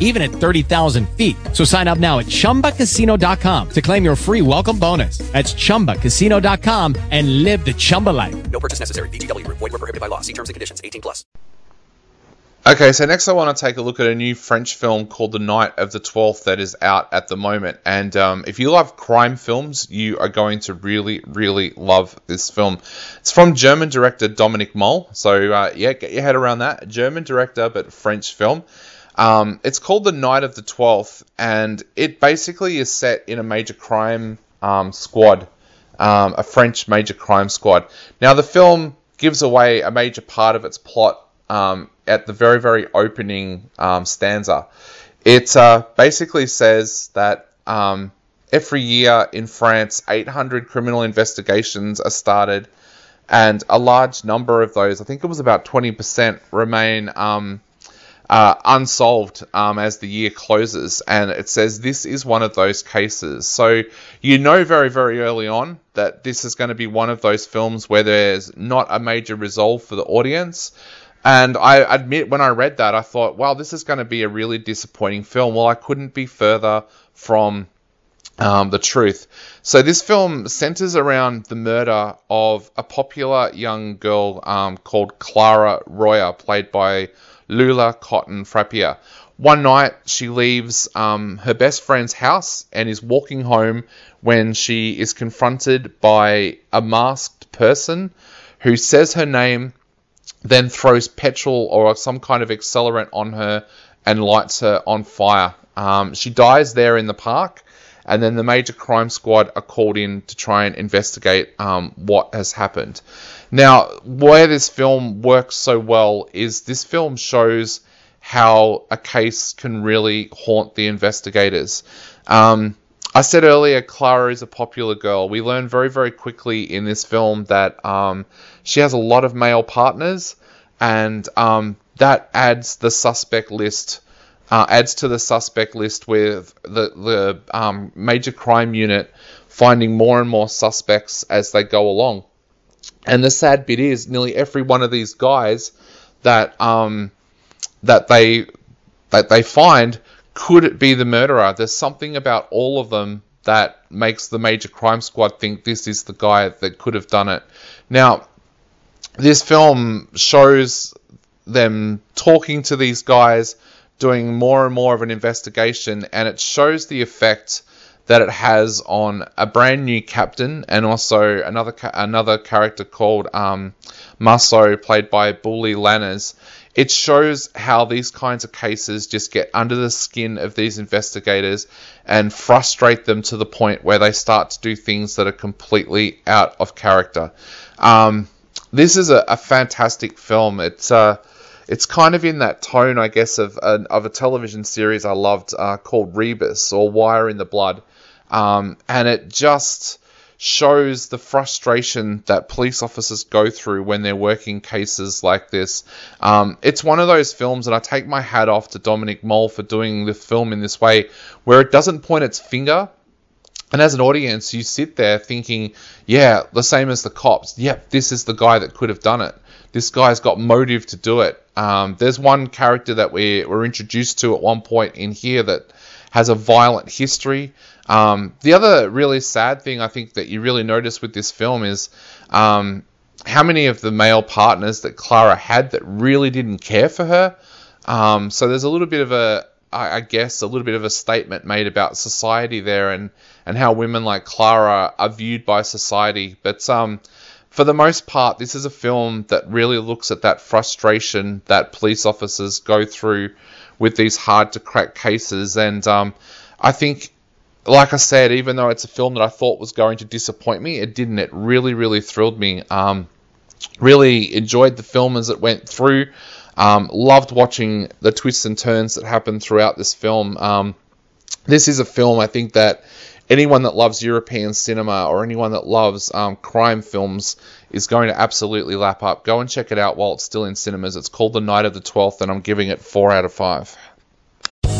even at 30,000 feet. So sign up now at chumbacasino.com to claim your free welcome bonus. That's chumbacasino.com and live the Chumba life. No purchase necessary. VGW Group. Void were prohibited by law. See terms and conditions. 18 plus. Okay, so next I want to take a look at a new French film called The Night of the Twelfth that is out at the moment. And um, if you love crime films, you are going to really, really love this film. It's from German director Dominik Moll. So uh, yeah, get your head around that. German director, but French film. Um, it's called The Night of the Twelfth, and it basically is set in a major crime um, squad, um, a French major crime squad. Now the film gives away a major part of its plot um, at the very, very opening um, stanza. It uh, basically says that um, every year in France, 800 criminal investigations are started, and a large number of those, I think it was about 20%, remain um, uh, unsolved um, as the year closes. And it says this is one of those cases. So you know very, very early on that this is going to be one of those films where there's not a major resolve for the audience. And I admit, when I read that, I thought, wow, this is going to be a really disappointing film. Well, I couldn't be further from um, the truth. So this film centers around the murder of a popular young girl um, called Clara Royer, played by Lula Cotton Frapier. One night, she leaves um, her best friend's house and is walking home when she is confronted by a masked person who says her name then throws petrol or some kind of accelerant on her and lights her on fire. Um, she dies there in the park, and then the major crime squad are called in to try and investigate um, what has happened. Now, where this film works so well is this film shows how a case can really haunt the investigators. Um, I said earlier, Clara is a popular girl. We learn very, very quickly in this film that um, she has a lot of male partners, and um, that adds the suspect list. Uh, adds to the suspect list with the the um, major crime unit finding more and more suspects as they go along. And the sad bit is, nearly every one of these guys that um, that they that they find could be the murderer? There's something about all of them that makes the major crime squad think this is the guy that could have done it. Now, this film shows them talking to these guys, doing more and more of an investigation, and it shows the effect that it has on a brand new captain and also another ca- another character called um, played by Bouli Lanners. It shows how these kinds of cases just get under the skin of these investigators and frustrate them to the point where they start to do things that are completely out of character. Um, this is a, a, fantastic film. It's uh, it's kind of in that tone, I guess, of a, of a television series I loved uh, called Rebus or Wire in the Blood, um, and it just shows the frustration that police officers go through when they're working cases like this. Um, it's one of those films, and I take my hat off to Dominik Moll for doing the film in this way, where it doesn't point its finger. And as an audience, you sit there thinking, yeah, the same as the cops. Yep, this is the guy that could have done it. This guy's got motive to do it. Um, there's one character that we were introduced to at one point in here that has a violent history. Um, the other really sad thing I think that you really notice with this film is um, how many of the male partners that Clara had that really didn't care for her. Um, so there's a little bit of a, I guess, a little bit of a statement made about society there and, and how women like Clara are viewed by society. But um, for the most part, this is a film that really looks at that frustration that police officers go through with these hard to crack cases. And um, I think like I said, even though it's a film that I thought was going to disappoint me, it didn't. It really, really thrilled me. Um, really enjoyed the film as it went through. Um, loved watching the twists and turns that happened throughout this film. Um, this is a film I think that anyone that loves European cinema or anyone that loves um, crime films is going to absolutely lap up. Go and check it out while it's still in cinemas. It's called The Night of the Twelfth, and I'm giving it four out of five.